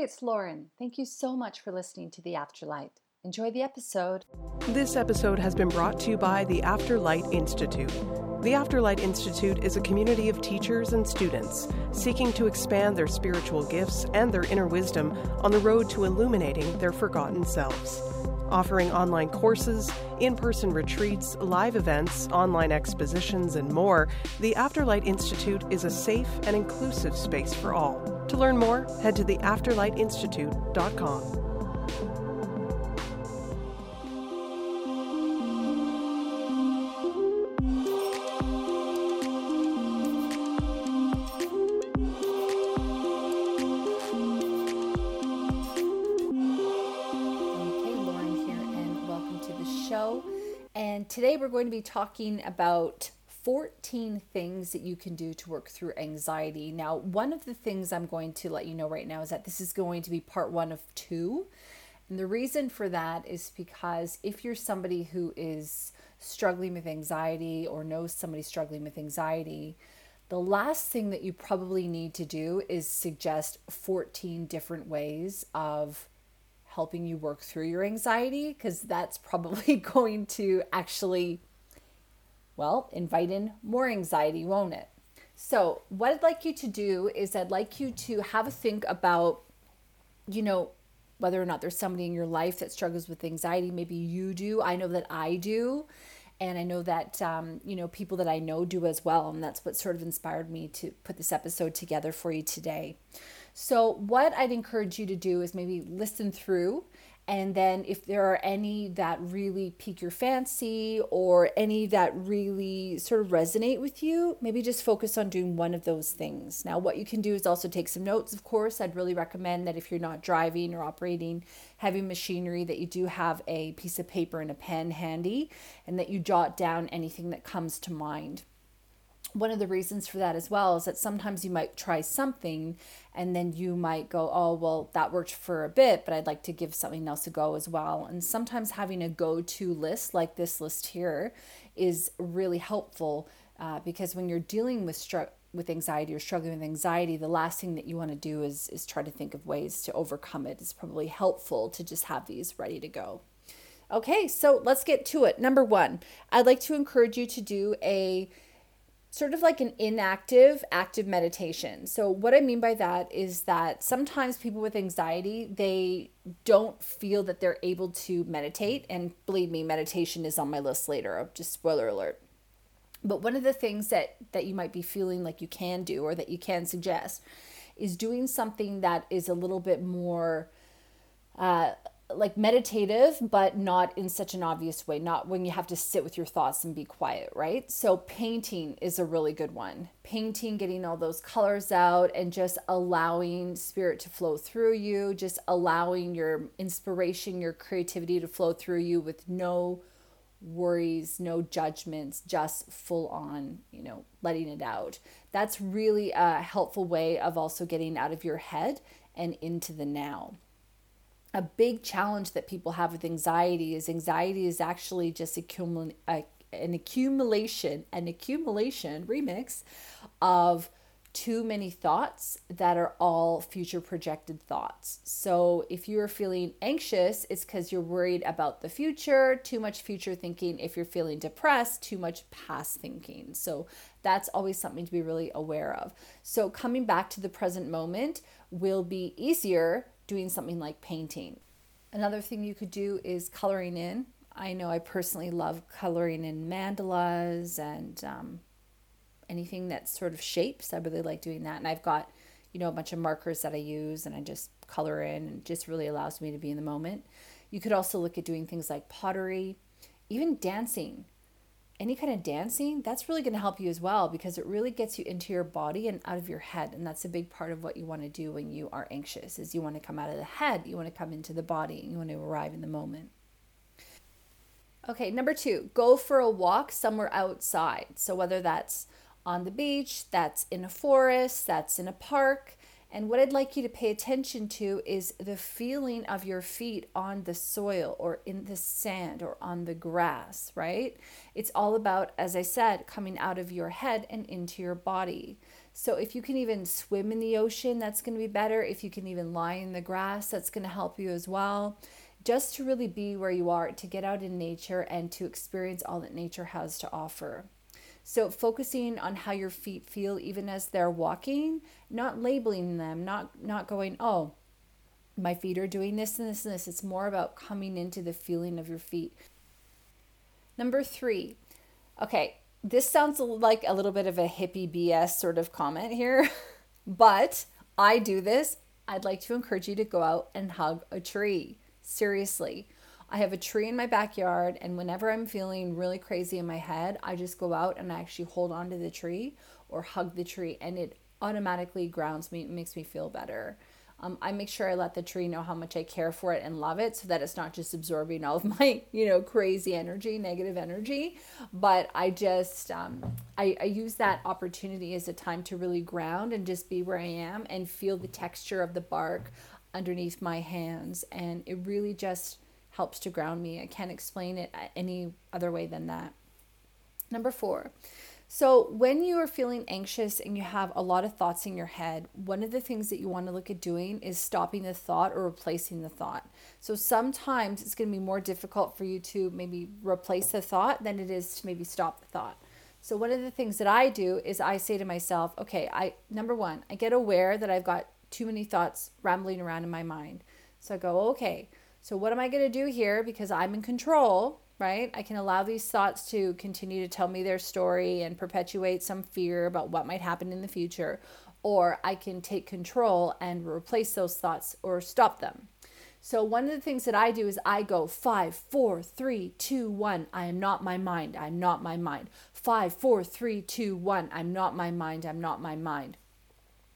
It's Lauren. Thank you so much for listening to The Afterlight. Enjoy the episode. This episode has been brought to you by the Afterlight Institute. The Afterlight Institute is a community of teachers and students seeking to expand their spiritual gifts and their inner wisdom on the road to illuminating their forgotten selves. Offering online courses, in person retreats, live events, online expositions, and more, the Afterlight Institute is a safe and inclusive space for all. To learn more, head to theafterlightinstitute.com. today we're going to be talking about 14 things that you can do to work through anxiety. Now, one of the things I'm going to let you know right now is that this is going to be part one of two. And the reason for that is because if you're somebody who is struggling with anxiety or knows somebody struggling with anxiety, the last thing that you probably need to do is suggest 14 different ways of helping you work through your anxiety because that's probably going to actually, well, invite in more anxiety, won't it? So, what I'd like you to do is I'd like you to have a think about, you know, whether or not there's somebody in your life that struggles with anxiety. Maybe you do. I know that I do. And I know that, um, you know, people that I know do as well. And that's what sort of inspired me to put this episode together for you today. So, what I'd encourage you to do is maybe listen through. And then, if there are any that really pique your fancy or any that really sort of resonate with you, maybe just focus on doing one of those things. Now, what you can do is also take some notes, of course. I'd really recommend that if you're not driving or operating heavy machinery, that you do have a piece of paper and a pen handy and that you jot down anything that comes to mind one of the reasons for that as well is that sometimes you might try something and then you might go, oh, well, that worked for a bit, but I'd like to give something else a go as well. And sometimes having a go to list like this list here is really helpful uh, because when you're dealing with with anxiety or struggling with anxiety, the last thing that you want to do is is try to think of ways to overcome it. It's probably helpful to just have these ready to go. Okay, so let's get to it. Number one, I'd like to encourage you to do a sort of like an inactive active meditation. So what I mean by that is that sometimes people with anxiety, they don't feel that they're able to meditate and believe me meditation is on my list later. Just spoiler alert. But one of the things that that you might be feeling like you can do or that you can suggest is doing something that is a little bit more uh, like meditative, but not in such an obvious way, not when you have to sit with your thoughts and be quiet, right? So, painting is a really good one. Painting, getting all those colors out and just allowing spirit to flow through you, just allowing your inspiration, your creativity to flow through you with no worries, no judgments, just full on, you know, letting it out. That's really a helpful way of also getting out of your head and into the now a big challenge that people have with anxiety is anxiety is actually just accumul- uh, an accumulation, an accumulation remix of too many thoughts that are all future projected thoughts. So if you're feeling anxious, it's because you're worried about the future, too much future thinking. If you're feeling depressed, too much past thinking. So that's always something to be really aware of. So coming back to the present moment will be easier doing something like painting. Another thing you could do is coloring in. I know I personally love coloring in mandalas and um, anything that sort of shapes. I really like doing that. And I've got, you know, a bunch of markers that I use and I just color in and just really allows me to be in the moment. You could also look at doing things like pottery, even dancing any kind of dancing, that's really going to help you as well because it really gets you into your body and out of your head. And that's a big part of what you want to do when you are anxious is you want to come out of the head, you want to come into the body, you want to arrive in the moment. Okay, number 2, go for a walk somewhere outside. So whether that's on the beach, that's in a forest, that's in a park, and what I'd like you to pay attention to is the feeling of your feet on the soil or in the sand or on the grass, right? It's all about, as I said, coming out of your head and into your body. So if you can even swim in the ocean, that's going to be better. If you can even lie in the grass, that's going to help you as well. Just to really be where you are, to get out in nature and to experience all that nature has to offer. So focusing on how your feet feel even as they're walking, not labeling them, not not going, "Oh, my feet are doing this and this and this." It's more about coming into the feeling of your feet. Number 3. Okay, this sounds like a little bit of a hippie BS sort of comment here, but I do this. I'd like to encourage you to go out and hug a tree. Seriously. I have a tree in my backyard, and whenever I'm feeling really crazy in my head, I just go out and I actually hold on to the tree or hug the tree, and it automatically grounds me. Makes me feel better. Um, I make sure I let the tree know how much I care for it and love it so that it's not just absorbing all of my, you know, crazy energy, negative energy. But I just, um, I, I use that opportunity as a time to really ground and just be where I am and feel the texture of the bark underneath my hands. And it really just helps to ground me. I can't explain it uh, any other way than that. Number four, so, when you are feeling anxious and you have a lot of thoughts in your head, one of the things that you want to look at doing is stopping the thought or replacing the thought. So, sometimes it's going to be more difficult for you to maybe replace the thought than it is to maybe stop the thought. So, one of the things that I do is I say to myself, okay, I number one, I get aware that I've got too many thoughts rambling around in my mind. So, I go, okay, so what am I going to do here because I'm in control? right? I can allow these thoughts to continue to tell me their story and perpetuate some fear about what might happen in the future, or I can take control and replace those thoughts or stop them. So, one of the things that I do is I go five, four, three, two, one. I am not my mind. I'm not my mind. Five, four, three, two, one. I'm not my mind. I'm not my mind.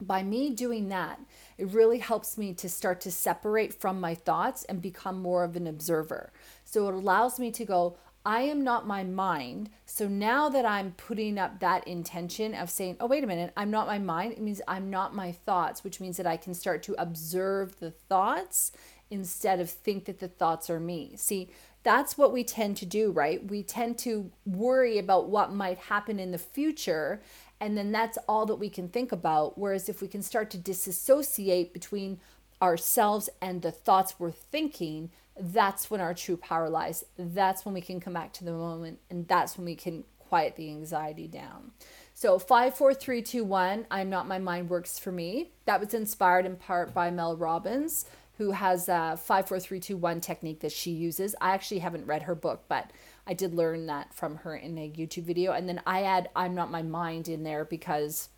By me doing that, it really helps me to start to separate from my thoughts and become more of an observer. So it allows me to go, I am not my mind. So now that I'm putting up that intention of saying, oh, wait a minute, I'm not my mind, it means I'm not my thoughts, which means that I can start to observe the thoughts instead of think that the thoughts are me. See, that's what we tend to do, right? We tend to worry about what might happen in the future. And then that's all that we can think about. Whereas if we can start to disassociate between ourselves and the thoughts we're thinking, that's when our true power lies. That's when we can come back to the moment, and that's when we can quiet the anxiety down. So, five, four, three, two, one. I'm not my mind works for me. That was inspired in part by Mel Robbins, who has a five, four, three, two, one technique that she uses. I actually haven't read her book, but I did learn that from her in a YouTube video. And then I add I'm not my mind in there because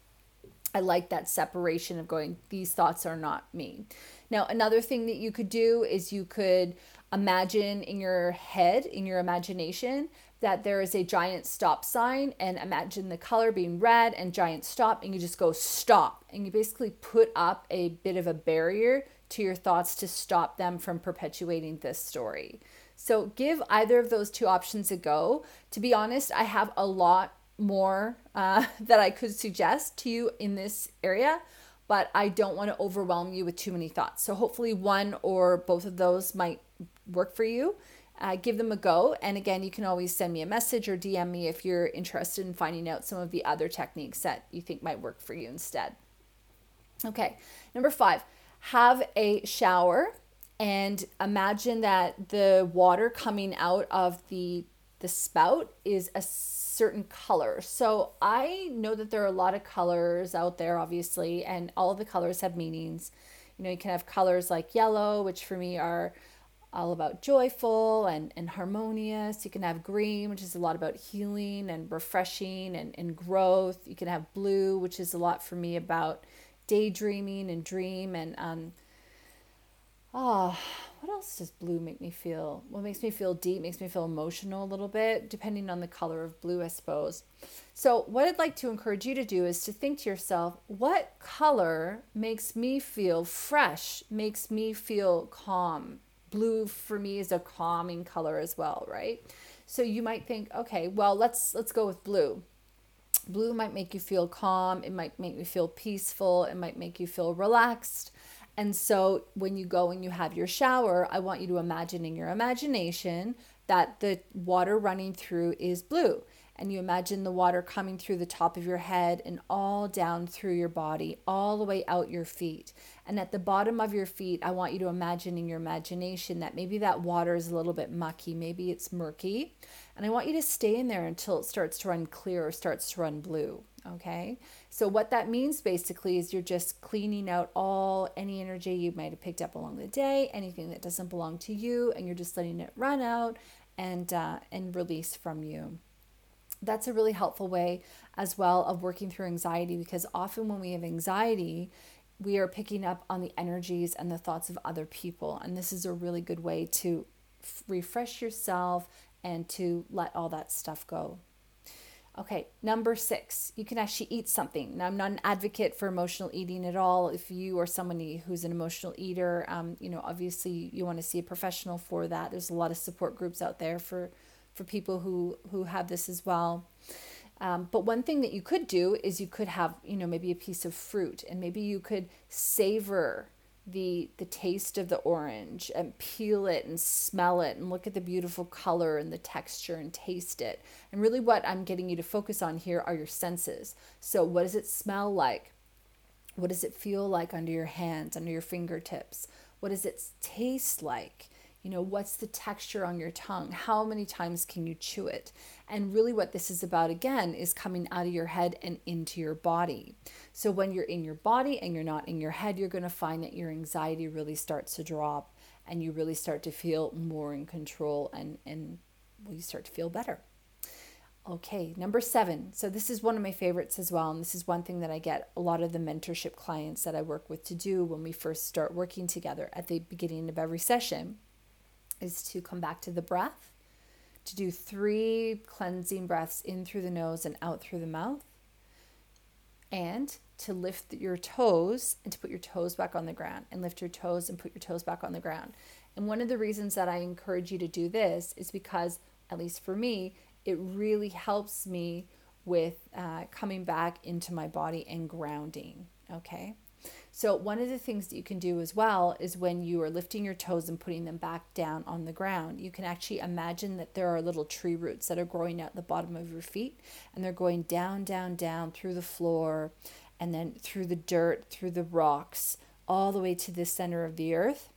I like that separation of going, these thoughts are not me. Now, another thing that you could do is you could imagine in your head, in your imagination, that there is a giant stop sign and imagine the color being red and giant stop, and you just go stop. And you basically put up a bit of a barrier to your thoughts to stop them from perpetuating this story. So give either of those two options a go. To be honest, I have a lot more uh, that I could suggest to you in this area but I don't want to overwhelm you with too many thoughts. So hopefully one or both of those might work for you. Uh, give them a go. And again, you can always send me a message or DM me if you're interested in finding out some of the other techniques that you think might work for you instead. Okay, number five, have a shower and imagine that the water coming out of the the spout is a certain color. So I know that there are a lot of colors out there, obviously, and all of the colors have meanings. You know, you can have colors like yellow, which for me are all about joyful and, and harmonious. You can have green, which is a lot about healing and refreshing and, and growth. You can have blue, which is a lot for me about daydreaming and dream and um, ah, oh, what else does blue make me feel? What makes me feel deep, makes me feel emotional a little bit, depending on the color of blue, I suppose. So, what I'd like to encourage you to do is to think to yourself, what color makes me feel fresh, makes me feel calm? Blue for me is a calming color as well, right? So you might think, okay, well, let's let's go with blue. Blue might make you feel calm, it might make you feel peaceful, it might make you feel relaxed and so when you go and you have your shower, I want you to imagine in your imagination that the water running through is blue. And you imagine the water coming through the top of your head and all down through your body, all the way out your feet. And at the bottom of your feet, I want you to imagine in your imagination that maybe that water is a little bit mucky, maybe it's murky. And I want you to stay in there until it starts to run clear or starts to run blue. Okay. So, what that means basically is you're just cleaning out all any energy you might have picked up along the day, anything that doesn't belong to you, and you're just letting it run out and, uh, and release from you that's a really helpful way as well of working through anxiety because often when we have anxiety, we are picking up on the energies and the thoughts of other people. And this is a really good way to f- refresh yourself and to let all that stuff go. Okay, number six, you can actually eat something. Now, I'm not an advocate for emotional eating at all. If you are somebody who's an emotional eater, um, you know, obviously you want to see a professional for that. There's a lot of support groups out there for for people who who have this as well. Um, but one thing that you could do is you could have you know maybe a piece of fruit and maybe you could savor the the taste of the orange and peel it and smell it and look at the beautiful color and the texture and taste it. And really what I'm getting you to focus on here are your senses. So what does it smell like? What does it feel like under your hands, under your fingertips? What does it taste like? You know, what's the texture on your tongue? How many times can you chew it? And really, what this is about again is coming out of your head and into your body. So, when you're in your body and you're not in your head, you're going to find that your anxiety really starts to drop and you really start to feel more in control and, and you start to feel better. Okay, number seven. So, this is one of my favorites as well. And this is one thing that I get a lot of the mentorship clients that I work with to do when we first start working together at the beginning of every session is to come back to the breath, to do three cleansing breaths in through the nose and out through the mouth, and to lift your toes and to put your toes back on the ground, and lift your toes and put your toes back on the ground. And one of the reasons that I encourage you to do this is because, at least for me, it really helps me with uh, coming back into my body and grounding. Okay. So, one of the things that you can do as well is when you are lifting your toes and putting them back down on the ground, you can actually imagine that there are little tree roots that are growing out the bottom of your feet and they're going down, down, down through the floor and then through the dirt, through the rocks, all the way to the center of the earth.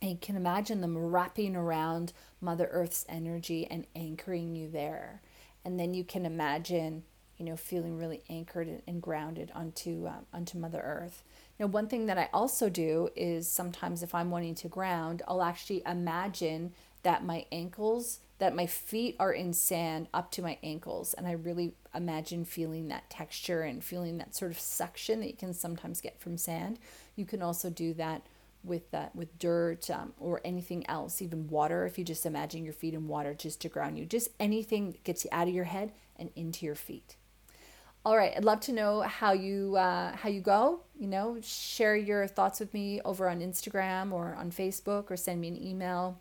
And you can imagine them wrapping around Mother Earth's energy and anchoring you there. And then you can imagine you know, feeling really anchored and grounded onto um, onto Mother Earth. Now, one thing that I also do is sometimes if I'm wanting to ground, I'll actually imagine that my ankles, that my feet are in sand up to my ankles, and I really imagine feeling that texture and feeling that sort of suction that you can sometimes get from sand. You can also do that with that with dirt um, or anything else even water if you just imagine your feet in water just to ground you just anything that gets you out of your head and into your feet all right, I'd love to know how you uh, how you go. You know, share your thoughts with me over on Instagram or on Facebook, or send me an email.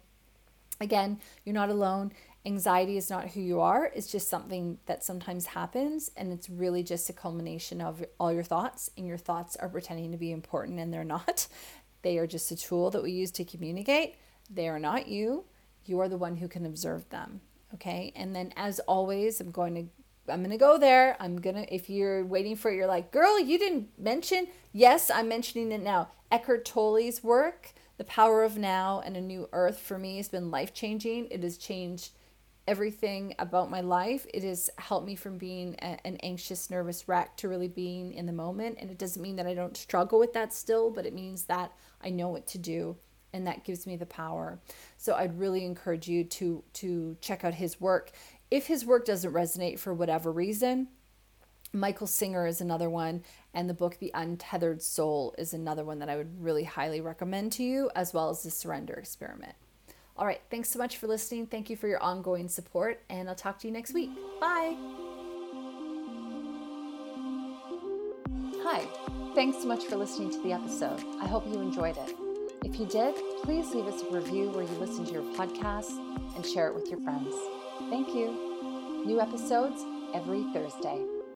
Again, you're not alone. Anxiety is not who you are. It's just something that sometimes happens, and it's really just a culmination of all your thoughts. And your thoughts are pretending to be important, and they're not. They are just a tool that we use to communicate. They are not you. You are the one who can observe them. Okay. And then, as always, I'm going to I'm gonna go there. I'm gonna if you're waiting for it, you're like, girl, you didn't mention. Yes, I'm mentioning it now. Eckhart Tolle's work, The Power of Now and a New Earth, for me has been life changing. It has changed everything about my life. It has helped me from being a, an anxious, nervous wreck to really being in the moment. And it doesn't mean that I don't struggle with that still, but it means that I know what to do and that gives me the power. So I'd really encourage you to to check out his work if his work doesn't resonate for whatever reason, Michael Singer is another one, and the book The Untethered Soul is another one that I would really highly recommend to you, as well as The Surrender Experiment. All right, thanks so much for listening. Thank you for your ongoing support, and I'll talk to you next week. Bye. Hi, thanks so much for listening to the episode. I hope you enjoyed it. If you did, please leave us a review where you listen to your podcast and share it with your friends. Thank you. New episodes every Thursday.